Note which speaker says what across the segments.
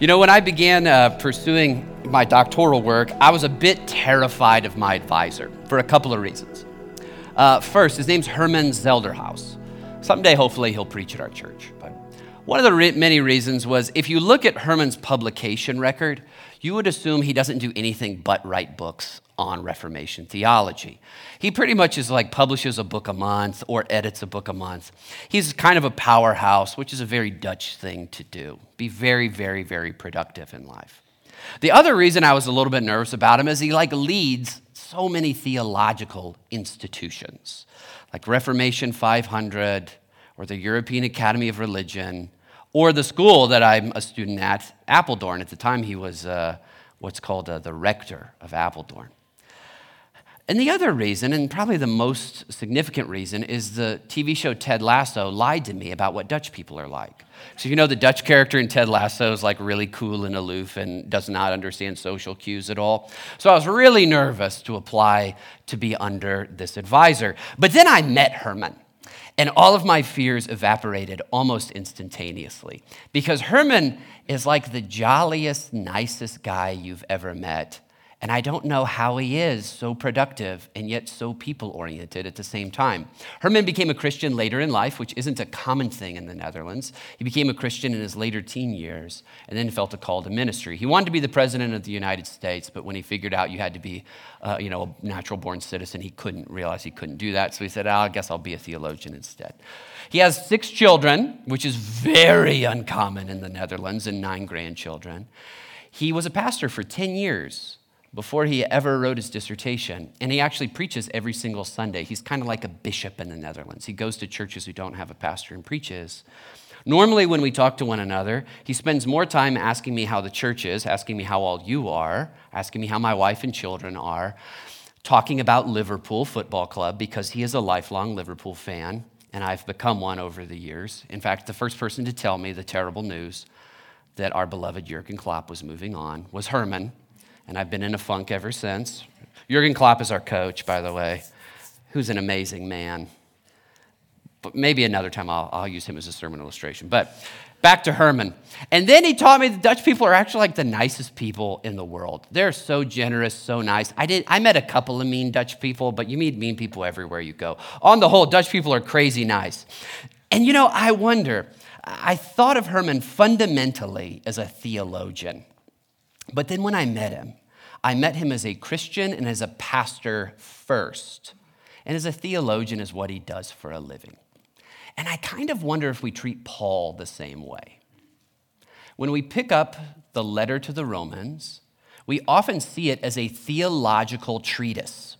Speaker 1: You know, when I began uh, pursuing my doctoral work, I was a bit terrified of my advisor for a couple of reasons. Uh, first, his name's Herman Selderhuis. Someday, hopefully, he'll preach at our church. But one of the re- many reasons was if you look at Herman's publication record, you would assume he doesn't do anything but write books on Reformation theology. He pretty much is like publishes a book a month or edits a book a month. He's kind of a powerhouse, which is a very Dutch thing to do. Be very, very, very productive in life. The other reason I was a little bit nervous about him is he like leads so many theological institutions, like Reformation 500 or the European Academy of Religion or the school that I'm a student at, Apeldoorn. At the time, he was uh, what's called uh, the rector of Apeldoorn. And the other reason, and probably the most significant reason, is the TV show Ted Lasso lied to me about what Dutch people are like. So, you know, the Dutch character in Ted Lasso is like really cool and aloof and does not understand social cues at all. So, I was really nervous to apply to be under this advisor. But then I met Herman. And all of my fears evaporated almost instantaneously because Herman is like the jolliest, nicest guy you've ever met. And I don't know how he is so productive and yet so people oriented at the same time. Herman became a Christian later in life, which isn't a common thing in the Netherlands. He became a Christian in his later teen years and then felt a call to ministry. He wanted to be the president of the United States, but when he figured out you had to be uh, you know, a natural born citizen, he couldn't realize he couldn't do that. So he said, oh, I guess I'll be a theologian instead. He has six children, which is very uncommon in the Netherlands, and nine grandchildren. He was a pastor for 10 years before he ever wrote his dissertation. And he actually preaches every single Sunday. He's kind of like a bishop in the Netherlands. He goes to churches who don't have a pastor and preaches. Normally, when we talk to one another, he spends more time asking me how the church is, asking me how all you are, asking me how my wife and children are, talking about Liverpool Football Club because he is a lifelong Liverpool fan, and I've become one over the years. In fact, the first person to tell me the terrible news that our beloved Jurgen Klopp was moving on was Herman, and I've been in a funk ever since. Jurgen Klopp is our coach, by the way, who's an amazing man. But maybe another time I'll, I'll use him as a sermon illustration. But back to Herman. And then he taught me the Dutch people are actually like the nicest people in the world. They're so generous, so nice. I did I met a couple of mean Dutch people, but you meet mean people everywhere you go. On the whole, Dutch people are crazy nice. And you know, I wonder, I thought of Herman fundamentally as a theologian. But then when I met him, I met him as a Christian and as a pastor first, and as a theologian, is what he does for a living. And I kind of wonder if we treat Paul the same way. When we pick up the letter to the Romans, we often see it as a theological treatise.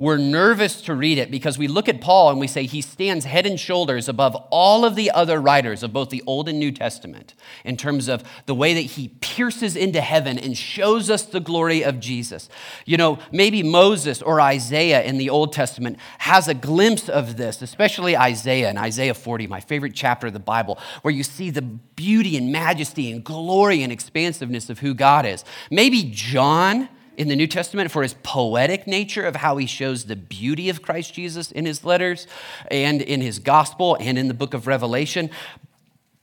Speaker 1: We're nervous to read it because we look at Paul and we say he stands head and shoulders above all of the other writers of both the Old and New Testament in terms of the way that he pierces into heaven and shows us the glory of Jesus. You know, maybe Moses or Isaiah in the Old Testament has a glimpse of this, especially Isaiah in Isaiah 40, my favorite chapter of the Bible, where you see the beauty and majesty and glory and expansiveness of who God is. Maybe John in the New Testament for his poetic nature of how he shows the beauty of Christ Jesus in his letters and in his gospel and in the book of Revelation.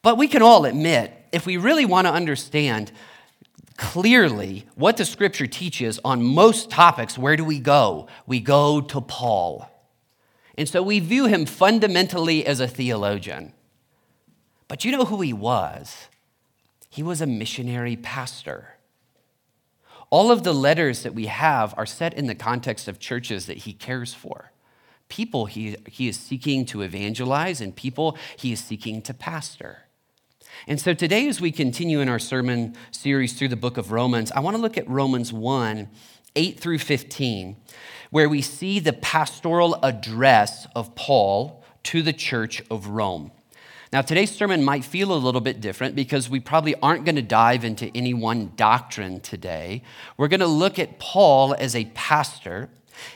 Speaker 1: But we can all admit, if we really want to understand clearly what the scripture teaches on most topics, where do we go? We go to Paul. And so we view him fundamentally as a theologian. But you know who he was? He was a missionary pastor. All of the letters that we have are set in the context of churches that he cares for. People he, he is seeking to evangelize, and people he is seeking to pastor. And so today, as we continue in our sermon series through the book of Romans, I want to look at Romans 1 8 through 15, where we see the pastoral address of Paul to the church of Rome. Now, today's sermon might feel a little bit different because we probably aren't going to dive into any one doctrine today. We're going to look at Paul as a pastor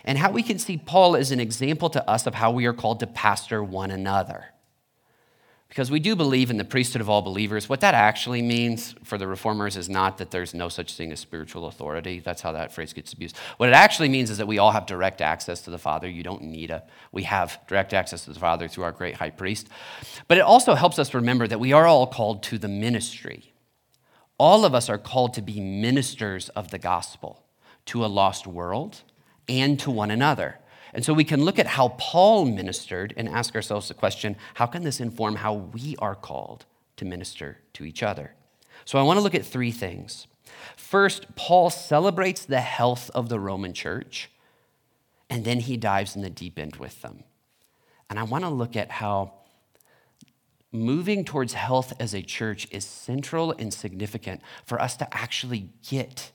Speaker 1: and how we can see Paul as an example to us of how we are called to pastor one another. Because we do believe in the priesthood of all believers. What that actually means for the reformers is not that there's no such thing as spiritual authority. That's how that phrase gets abused. What it actually means is that we all have direct access to the Father. You don't need a, we have direct access to the Father through our great high priest. But it also helps us remember that we are all called to the ministry. all of us are called to be ministers of the gospel to a lost world and to one another. And so we can look at how Paul ministered and ask ourselves the question how can this inform how we are called to minister to each other? So I want to look at three things. First, Paul celebrates the health of the Roman church, and then he dives in the deep end with them. And I want to look at how moving towards health as a church is central and significant for us to actually get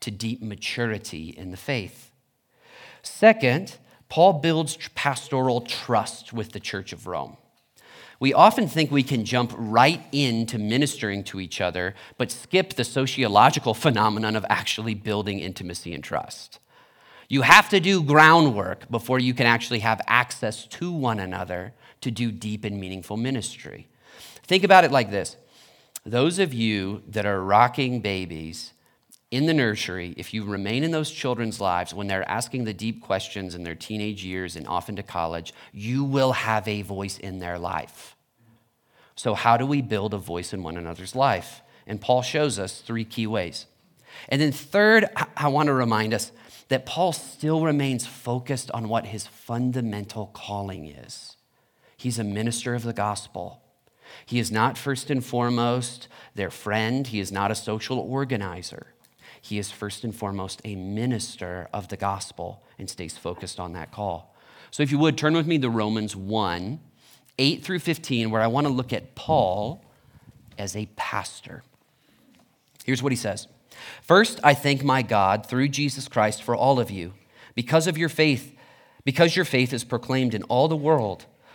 Speaker 1: to deep maturity in the faith. Second, Paul builds pastoral trust with the church of Rome. We often think we can jump right into ministering to each other, but skip the sociological phenomenon of actually building intimacy and trust. You have to do groundwork before you can actually have access to one another to do deep and meaningful ministry. Think about it like this those of you that are rocking babies in the nursery, if you remain in those children's lives when they're asking the deep questions in their teenage years and often to college, you will have a voice in their life. So, how do we build a voice in one another's life? And Paul shows us three key ways. And then, third, I want to remind us that Paul still remains focused on what his fundamental calling is. He's a minister of the gospel. He is not first and foremost their friend, he is not a social organizer. He is first and foremost a minister of the gospel and stays focused on that call. So, if you would, turn with me to Romans 1 8 through 15, where I want to look at Paul as a pastor. Here's what he says First, I thank my God through Jesus Christ for all of you, because of your faith, because your faith is proclaimed in all the world.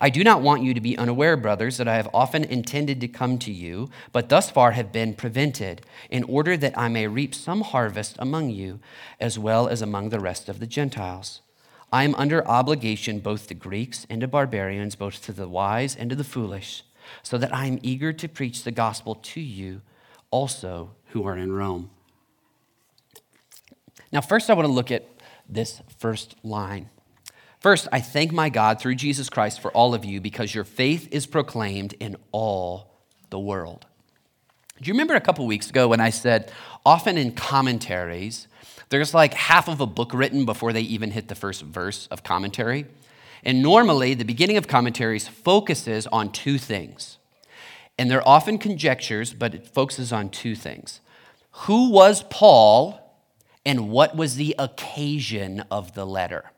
Speaker 1: I do not want you to be unaware, brothers, that I have often intended to come to you, but thus far have been prevented, in order that I may reap some harvest among you, as well as among the rest of the Gentiles. I am under obligation both to Greeks and to barbarians, both to the wise and to the foolish, so that I am eager to preach the gospel to you also who are in Rome. Now, first, I want to look at this first line. First, I thank my God through Jesus Christ for all of you because your faith is proclaimed in all the world. Do you remember a couple weeks ago when I said often in commentaries, there's like half of a book written before they even hit the first verse of commentary? And normally, the beginning of commentaries focuses on two things. And they're often conjectures, but it focuses on two things. Who was Paul and what was the occasion of the letter.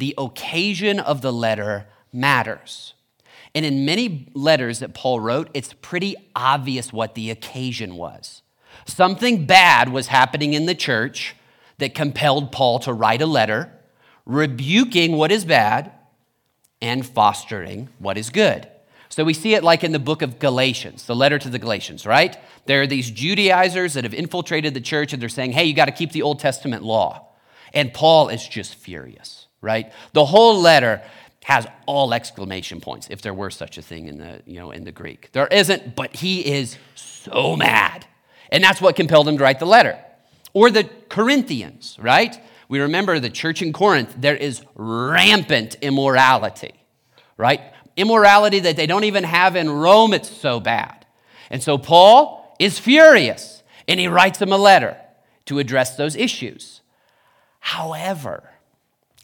Speaker 1: The occasion of the letter matters. And in many letters that Paul wrote, it's pretty obvious what the occasion was. Something bad was happening in the church that compelled Paul to write a letter, rebuking what is bad and fostering what is good. So we see it like in the book of Galatians, the letter to the Galatians, right? There are these Judaizers that have infiltrated the church and they're saying, hey, you got to keep the Old Testament law. And Paul is just furious, right? The whole letter has all exclamation points, if there were such a thing in the, you know, in the Greek. There isn't, but he is so mad. And that's what compelled him to write the letter. Or the Corinthians, right? We remember the church in Corinth, there is rampant immorality, right? Immorality that they don't even have in Rome, it's so bad. And so Paul is furious and he writes them a letter to address those issues. However,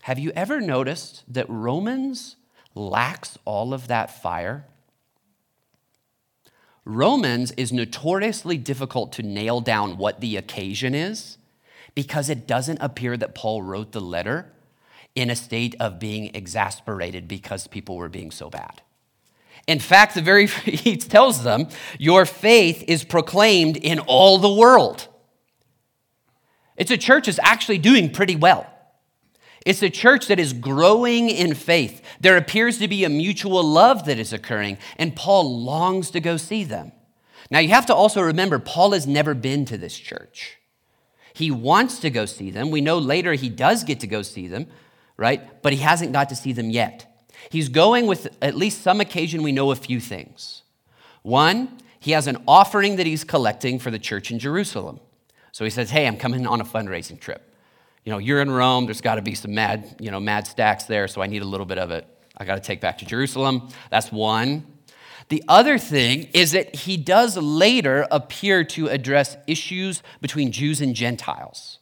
Speaker 1: have you ever noticed that Romans lacks all of that fire? Romans is notoriously difficult to nail down what the occasion is because it doesn't appear that Paul wrote the letter in a state of being exasperated because people were being so bad. In fact, the very he tells them, "Your faith is proclaimed in all the world." It's a church that's actually doing pretty well. It's a church that is growing in faith. There appears to be a mutual love that is occurring, and Paul longs to go see them. Now, you have to also remember, Paul has never been to this church. He wants to go see them. We know later he does get to go see them, right? But he hasn't got to see them yet. He's going with at least some occasion we know a few things. One, he has an offering that he's collecting for the church in Jerusalem. So he says, Hey, I'm coming on a fundraising trip. You know, you're in Rome, there's got to be some mad, you know, mad stacks there, so I need a little bit of it. I got to take back to Jerusalem. That's one. The other thing is that he does later appear to address issues between Jews and Gentiles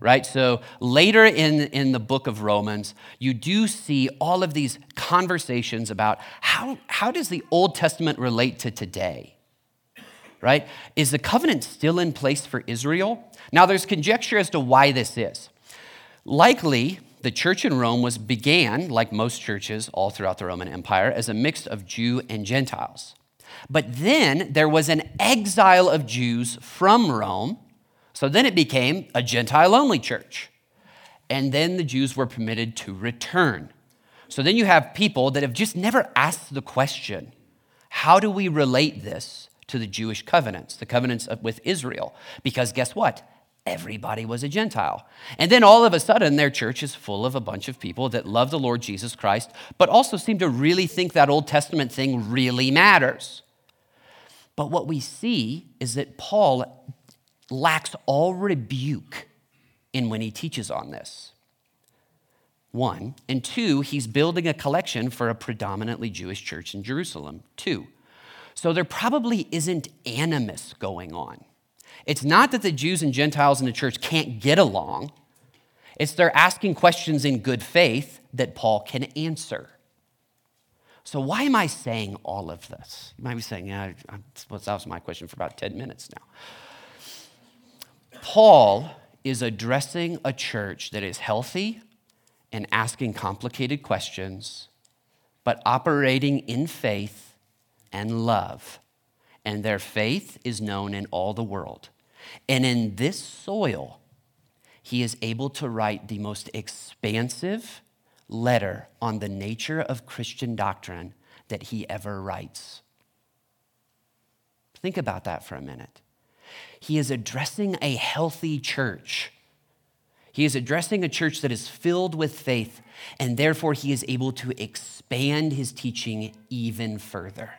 Speaker 1: right? So later in, in the book of Romans, you do see all of these conversations about how, how does the Old Testament relate to today? Right? Is the covenant still in place for Israel? Now, there's conjecture as to why this is. Likely, the church in Rome was began, like most churches all throughout the Roman Empire, as a mix of Jew and Gentiles. But then there was an exile of Jews from Rome so then it became a Gentile only church. And then the Jews were permitted to return. So then you have people that have just never asked the question how do we relate this to the Jewish covenants, the covenants with Israel? Because guess what? Everybody was a Gentile. And then all of a sudden, their church is full of a bunch of people that love the Lord Jesus Christ, but also seem to really think that Old Testament thing really matters. But what we see is that Paul lacks all rebuke in when he teaches on this. One. And two, he's building a collection for a predominantly Jewish church in Jerusalem. Two. So there probably isn't animus going on. It's not that the Jews and Gentiles in the church can't get along, it's they're asking questions in good faith that Paul can answer. So, why am I saying all of this? You might be saying, yeah, that was my question for about 10 minutes now. Paul is addressing a church that is healthy and asking complicated questions, but operating in faith and love. And their faith is known in all the world. And in this soil, he is able to write the most expansive letter on the nature of Christian doctrine that he ever writes. Think about that for a minute. He is addressing a healthy church. He is addressing a church that is filled with faith, and therefore he is able to expand his teaching even further.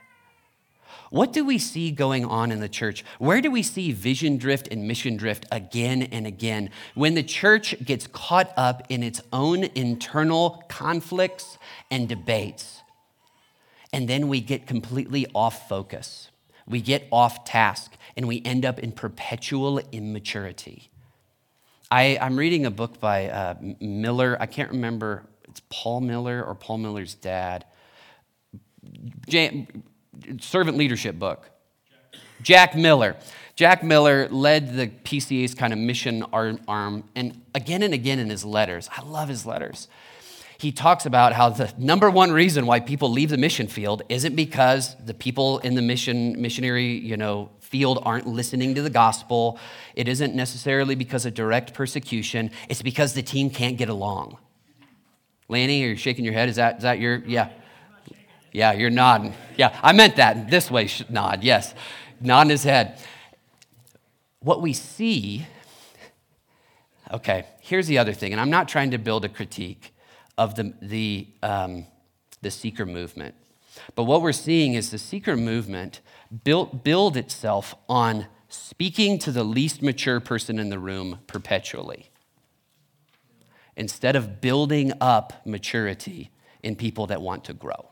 Speaker 1: What do we see going on in the church? Where do we see vision drift and mission drift again and again? When the church gets caught up in its own internal conflicts and debates, and then we get completely off focus. We get off task and we end up in perpetual immaturity. I, am reading a book by uh, Miller. I can't remember, it's Paul Miller or Paul Miller's dad. Servant leadership book. Jack Miller. Jack Miller led the PCA's kind of mission arm, and again and again in his letters, I love his letters. He talks about how the number one reason why people leave the mission field isn't because the people in the mission missionary you know field aren't listening to the gospel. It isn't necessarily because of direct persecution. It's because the team can't get along. Lanny are you shaking your head? Is that, is that your yeah yeah you're nodding. Yeah i meant that. This way nod. Yes. Nodding his head. What we see okay here's the other thing and i'm not trying to build a critique of the, the, um, the seeker movement. But what we're seeing is the seeker movement built, build itself on speaking to the least mature person in the room perpetually instead of building up maturity in people that want to grow.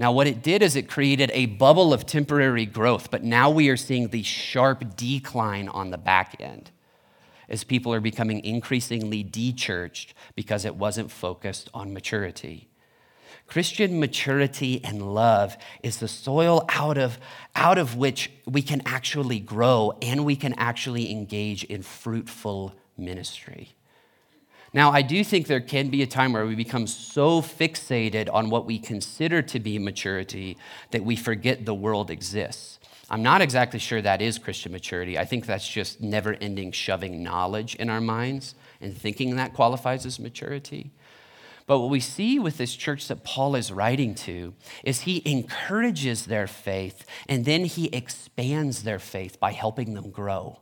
Speaker 1: Now, what it did is it created a bubble of temporary growth, but now we are seeing the sharp decline on the back end as people are becoming increasingly dechurched because it wasn't focused on maturity. Christian maturity and love is the soil out of, out of which we can actually grow and we can actually engage in fruitful ministry. Now, I do think there can be a time where we become so fixated on what we consider to be maturity that we forget the world exists. I'm not exactly sure that is Christian maturity. I think that's just never ending shoving knowledge in our minds and thinking that qualifies as maturity. But what we see with this church that Paul is writing to is he encourages their faith and then he expands their faith by helping them grow.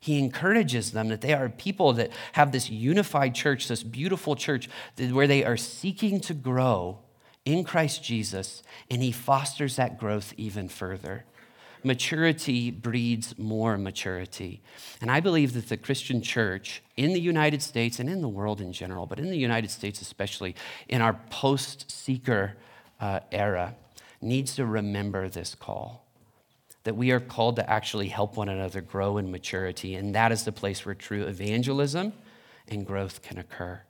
Speaker 1: He encourages them that they are people that have this unified church, this beautiful church, where they are seeking to grow in Christ Jesus, and He fosters that growth even further. Maturity breeds more maturity. And I believe that the Christian church in the United States and in the world in general, but in the United States especially, in our post seeker uh, era, needs to remember this call that we are called to actually help one another grow in maturity. And that is the place where true evangelism and growth can occur.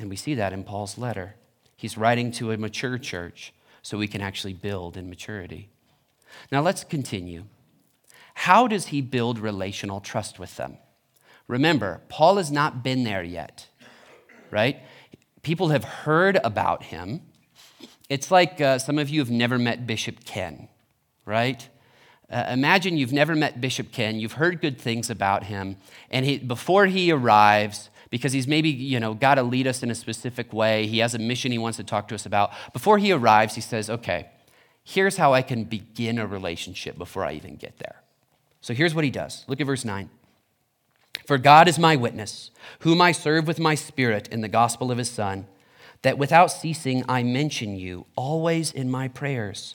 Speaker 1: And we see that in Paul's letter. He's writing to a mature church so we can actually build in maturity. Now let's continue. How does he build relational trust with them? Remember, Paul has not been there yet, right? People have heard about him. It's like uh, some of you have never met Bishop Ken, right? Uh, imagine you've never met Bishop Ken, you've heard good things about him, and he, before he arrives, because he's maybe, you know, got to lead us in a specific way, he has a mission he wants to talk to us about. Before he arrives, he says, okay, here's how I can begin a relationship before I even get there. So here's what he does. Look at verse 9. For God is my witness, whom I serve with my spirit in the gospel of his Son, that without ceasing I mention you always in my prayers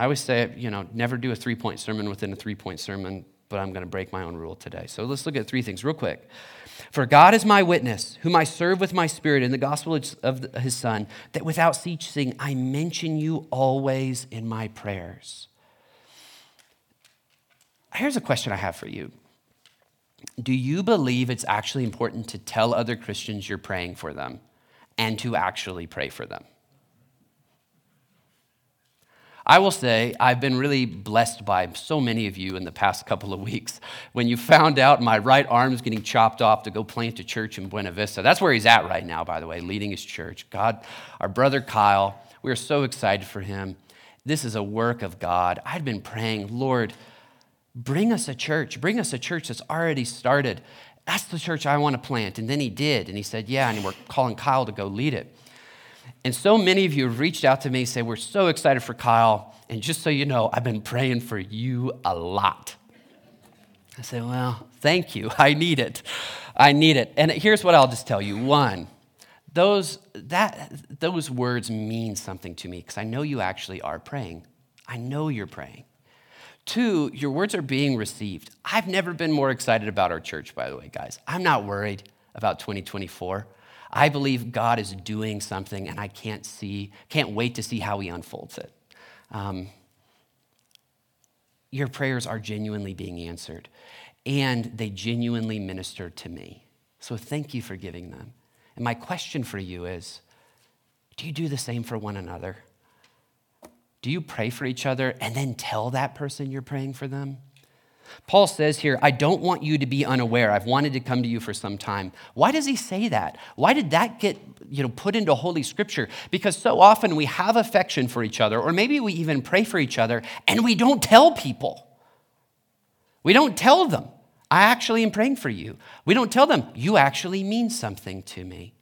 Speaker 1: I always say, you know, never do a three point sermon within a three point sermon, but I'm going to break my own rule today. So let's look at three things real quick. For God is my witness, whom I serve with my spirit in the gospel of his Son, that without ceasing I mention you always in my prayers. Here's a question I have for you Do you believe it's actually important to tell other Christians you're praying for them and to actually pray for them? I will say I've been really blessed by so many of you in the past couple of weeks. When you found out my right arm is getting chopped off to go plant a church in Buena Vista, that's where he's at right now, by the way, leading his church. God, our brother Kyle, we are so excited for him. This is a work of God. I'd been praying, Lord, bring us a church, bring us a church that's already started. That's the church I want to plant. And then he did. And he said, Yeah. And we're calling Kyle to go lead it. And so many of you have reached out to me and say, We're so excited for Kyle. And just so you know, I've been praying for you a lot. I say, Well, thank you. I need it. I need it. And here's what I'll just tell you one, those, that, those words mean something to me because I know you actually are praying. I know you're praying. Two, your words are being received. I've never been more excited about our church, by the way, guys. I'm not worried about 2024. I believe God is doing something, and I can't see, can't wait to see how He unfolds it. Um, your prayers are genuinely being answered, and they genuinely minister to me. So thank you for giving them. And my question for you is do you do the same for one another? Do you pray for each other and then tell that person you're praying for them? Paul says here, I don't want you to be unaware. I've wanted to come to you for some time. Why does he say that? Why did that get you know, put into Holy Scripture? Because so often we have affection for each other, or maybe we even pray for each other, and we don't tell people. We don't tell them, I actually am praying for you. We don't tell them, you actually mean something to me.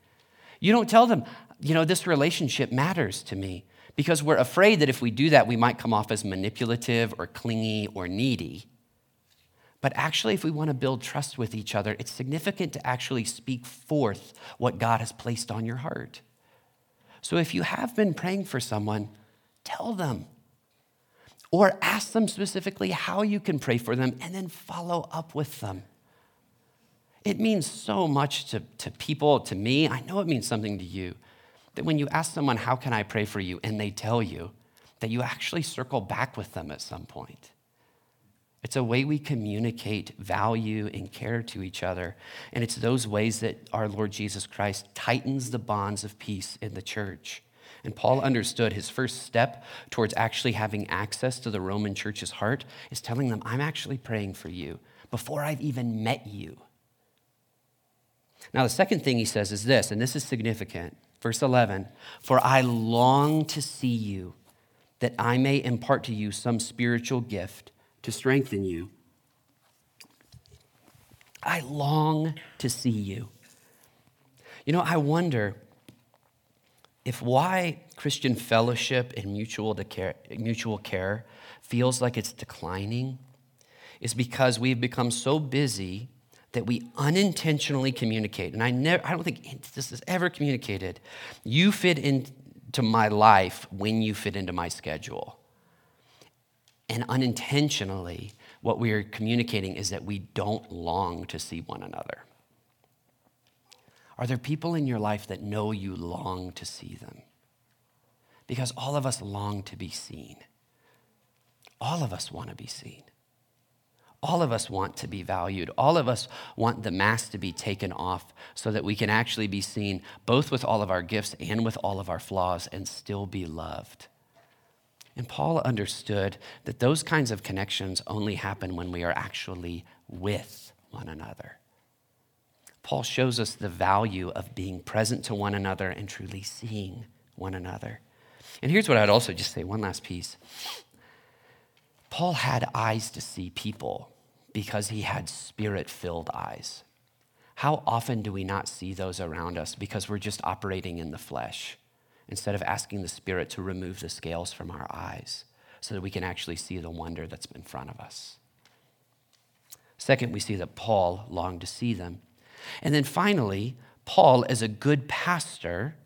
Speaker 1: You don't tell them, you know, this relationship matters to me. Because we're afraid that if we do that, we might come off as manipulative or clingy or needy. But actually, if we want to build trust with each other, it's significant to actually speak forth what God has placed on your heart. So if you have been praying for someone, tell them. Or ask them specifically how you can pray for them and then follow up with them. It means so much to, to people, to me. I know it means something to you. That when you ask someone, How can I pray for you? and they tell you, that you actually circle back with them at some point. It's a way we communicate value and care to each other. And it's those ways that our Lord Jesus Christ tightens the bonds of peace in the church. And Paul understood his first step towards actually having access to the Roman church's heart is telling them, I'm actually praying for you. before I've even met you. Now, the second thing he says is this, and this is significant. Verse 11 For I long to see you, that I may impart to you some spiritual gift to strengthen you. I long to see you. You know, I wonder if why Christian fellowship and mutual care, mutual care feels like it's declining is because we've become so busy that we unintentionally communicate. And I, never, I don't think this is ever communicated. You fit into my life when you fit into my schedule. And unintentionally, what we are communicating is that we don't long to see one another. Are there people in your life that know you long to see them? Because all of us long to be seen. All of us want to be seen. All of us want to be valued. All of us want the mask to be taken off so that we can actually be seen both with all of our gifts and with all of our flaws and still be loved. And Paul understood that those kinds of connections only happen when we are actually with one another. Paul shows us the value of being present to one another and truly seeing one another. And here's what I'd also just say one last piece. Paul had eyes to see people because he had spirit filled eyes. How often do we not see those around us because we're just operating in the flesh instead of asking the Spirit to remove the scales from our eyes so that we can actually see the wonder that's in front of us? Second, we see that Paul longed to see them. And then finally, Paul, as a good pastor,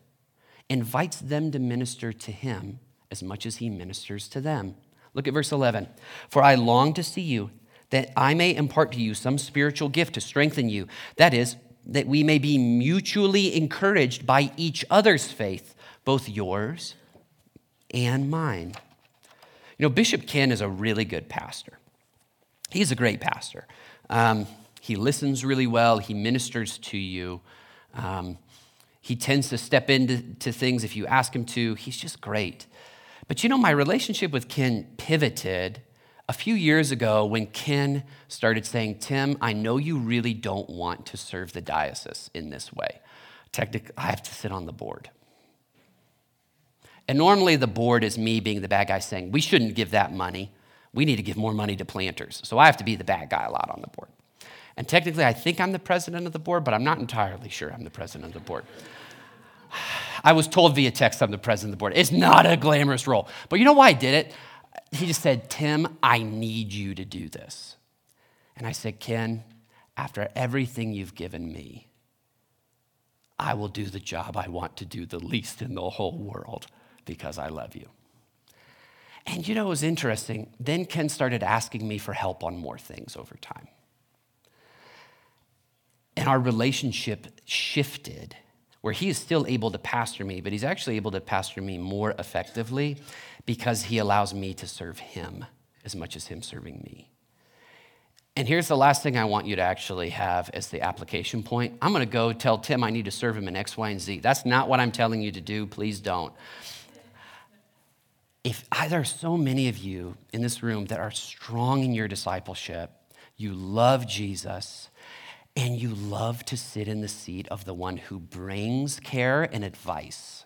Speaker 1: invites them to minister to him as much as he ministers to them. Look at verse 11. For I long to see you, that I may impart to you some spiritual gift to strengthen you. That is, that we may be mutually encouraged by each other's faith, both yours and mine. You know, Bishop Ken is a really good pastor. He's a great pastor. Um, he listens really well, he ministers to you. Um, he tends to step into things if you ask him to. He's just great. But you know, my relationship with Ken pivoted a few years ago when Ken started saying, Tim, I know you really don't want to serve the diocese in this way. Technically, I have to sit on the board. And normally the board is me being the bad guy saying, we shouldn't give that money. We need to give more money to planters. So I have to be the bad guy a lot on the board. And technically, I think I'm the president of the board, but I'm not entirely sure I'm the president of the board. I was told via text I'm the president of the board. It's not a glamorous role. But you know why I did it? He just said, Tim, I need you to do this. And I said, Ken, after everything you've given me, I will do the job I want to do the least in the whole world because I love you. And you know, it was interesting. Then Ken started asking me for help on more things over time. And our relationship shifted where he is still able to pastor me, but he's actually able to pastor me more effectively because he allows me to serve him as much as him serving me. And here's the last thing I want you to actually have as the application point. I'm going to go tell Tim I need to serve him in X, Y, and Z. That's not what I'm telling you to do. Please don't. If there are so many of you in this room that are strong in your discipleship, you love Jesus, and you love to sit in the seat of the one who brings care and advice.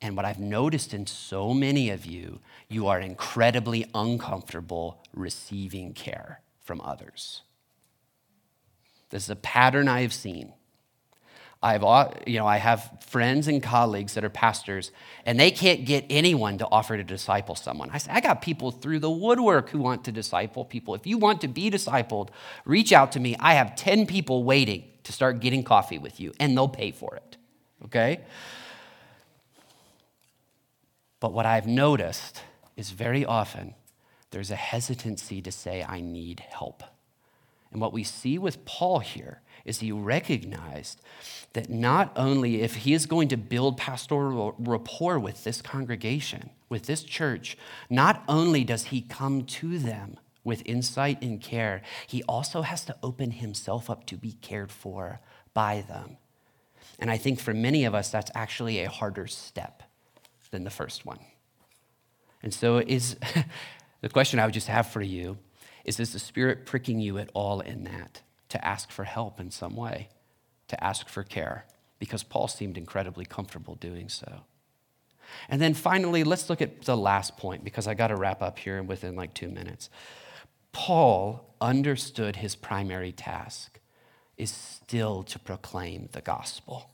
Speaker 1: And what I've noticed in so many of you, you are incredibly uncomfortable receiving care from others. This is a pattern I have seen. I've, you know, I have friends and colleagues that are pastors, and they can't get anyone to offer to disciple someone. I say, I got people through the woodwork who want to disciple people. If you want to be discipled, reach out to me. I have 10 people waiting to start getting coffee with you, and they'll pay for it. Okay? But what I've noticed is very often there's a hesitancy to say, I need help. And what we see with Paul here is he recognized that not only if he is going to build pastoral rapport with this congregation, with this church, not only does he come to them with insight and care, he also has to open himself up to be cared for by them. And I think for many of us, that's actually a harder step than the first one. And so, is the question I would just have for you Is this the Spirit pricking you at all in that to ask for help in some way, to ask for care? Because Paul seemed incredibly comfortable doing so. And then finally, let's look at the last point because I got to wrap up here within like two minutes. Paul understood his primary task is still to proclaim the gospel.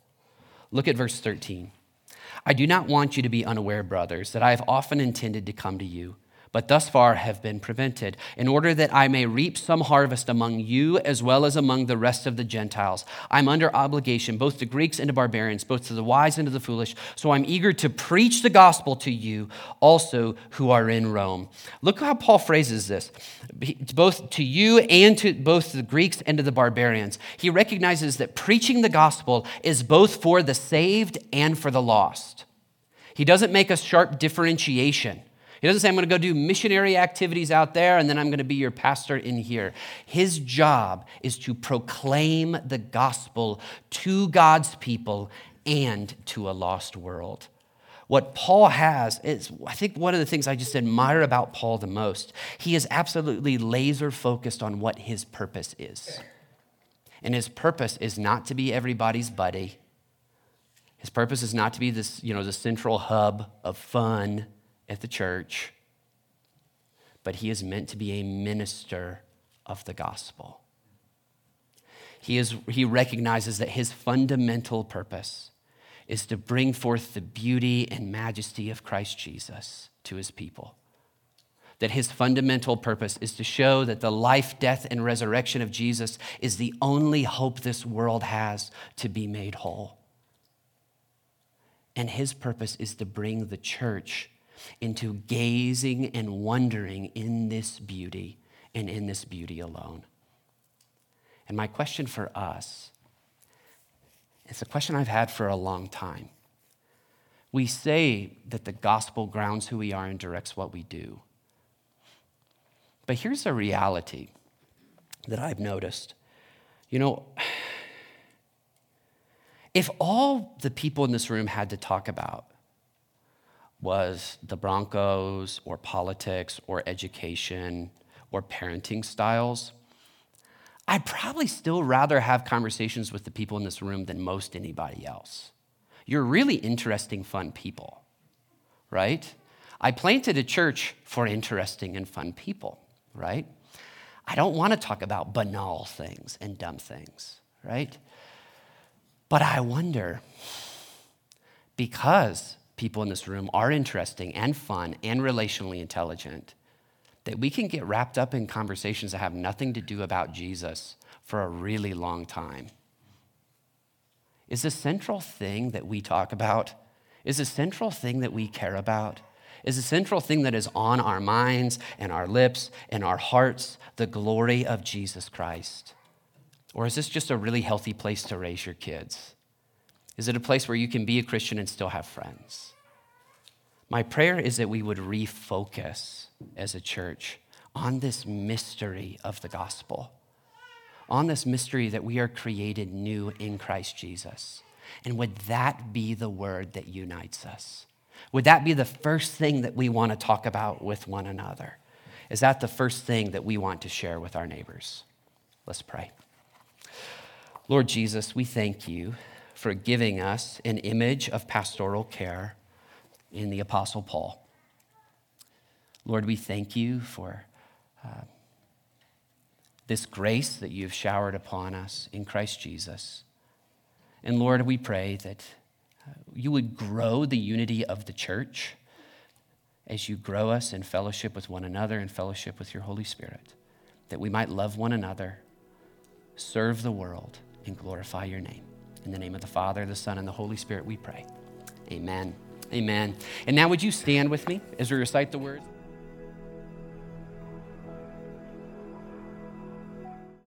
Speaker 1: Look at verse 13. I do not want you to be unaware, brothers, that I have often intended to come to you but thus far have been prevented, in order that I may reap some harvest among you as well as among the rest of the Gentiles. I'm under obligation both to Greeks and to barbarians, both to the wise and to the foolish. So I'm eager to preach the gospel to you also who are in Rome. Look how Paul phrases this both to you and to both the Greeks and to the barbarians. He recognizes that preaching the gospel is both for the saved and for the lost. He doesn't make a sharp differentiation. He doesn't say, I'm going to go do missionary activities out there and then I'm going to be your pastor in here. His job is to proclaim the gospel to God's people and to a lost world. What Paul has is, I think, one of the things I just admire about Paul the most. He is absolutely laser focused on what his purpose is. And his purpose is not to be everybody's buddy. His purpose is not to be this, you know, the central hub of fun at the church, but he is meant to be a minister of the gospel. He, is, he recognizes that his fundamental purpose is to bring forth the beauty and majesty of Christ Jesus to his people. That his fundamental purpose is to show that the life, death, and resurrection of Jesus is the only hope this world has to be made whole. And his purpose is to bring the church into gazing and wondering in this beauty and in this beauty alone. And my question for us it's a question I've had for a long time. We say that the gospel grounds who we are and directs what we do. But here's a reality that I've noticed. You know, if all the people in this room had to talk about was the Broncos or politics or education or parenting styles, I'd probably still rather have conversations with the people in this room than most anybody else. You're really interesting, fun people, right? I planted a church for interesting and fun people, right? I don't want to talk about banal things and dumb things, right? But I wonder, because people in this room are interesting and fun and relationally intelligent, that we can get wrapped up in conversations that have nothing to do about Jesus for a really long time. Is the central thing that we talk about, is the central thing that we care about, is the central thing that is on our minds and our lips and our hearts the glory of Jesus Christ? Or is this just a really healthy place to raise your kids? Is it a place where you can be a Christian and still have friends? My prayer is that we would refocus as a church on this mystery of the gospel, on this mystery that we are created new in Christ Jesus. And would that be the word that unites us? Would that be the first thing that we want to talk about with one another? Is that the first thing that we want to share with our neighbors? Let's pray. Lord Jesus, we thank you for giving us an image of pastoral care in the Apostle Paul. Lord, we thank you for uh, this grace that you've showered upon us in Christ Jesus. And Lord, we pray that uh, you would grow the unity of the church as you grow us in fellowship with one another and fellowship with your Holy Spirit, that we might love one another, serve the world, and glorify your name. In the name of the Father, the Son, and the Holy Spirit, we pray. Amen. Amen. And now, would you stand with me as we recite the words?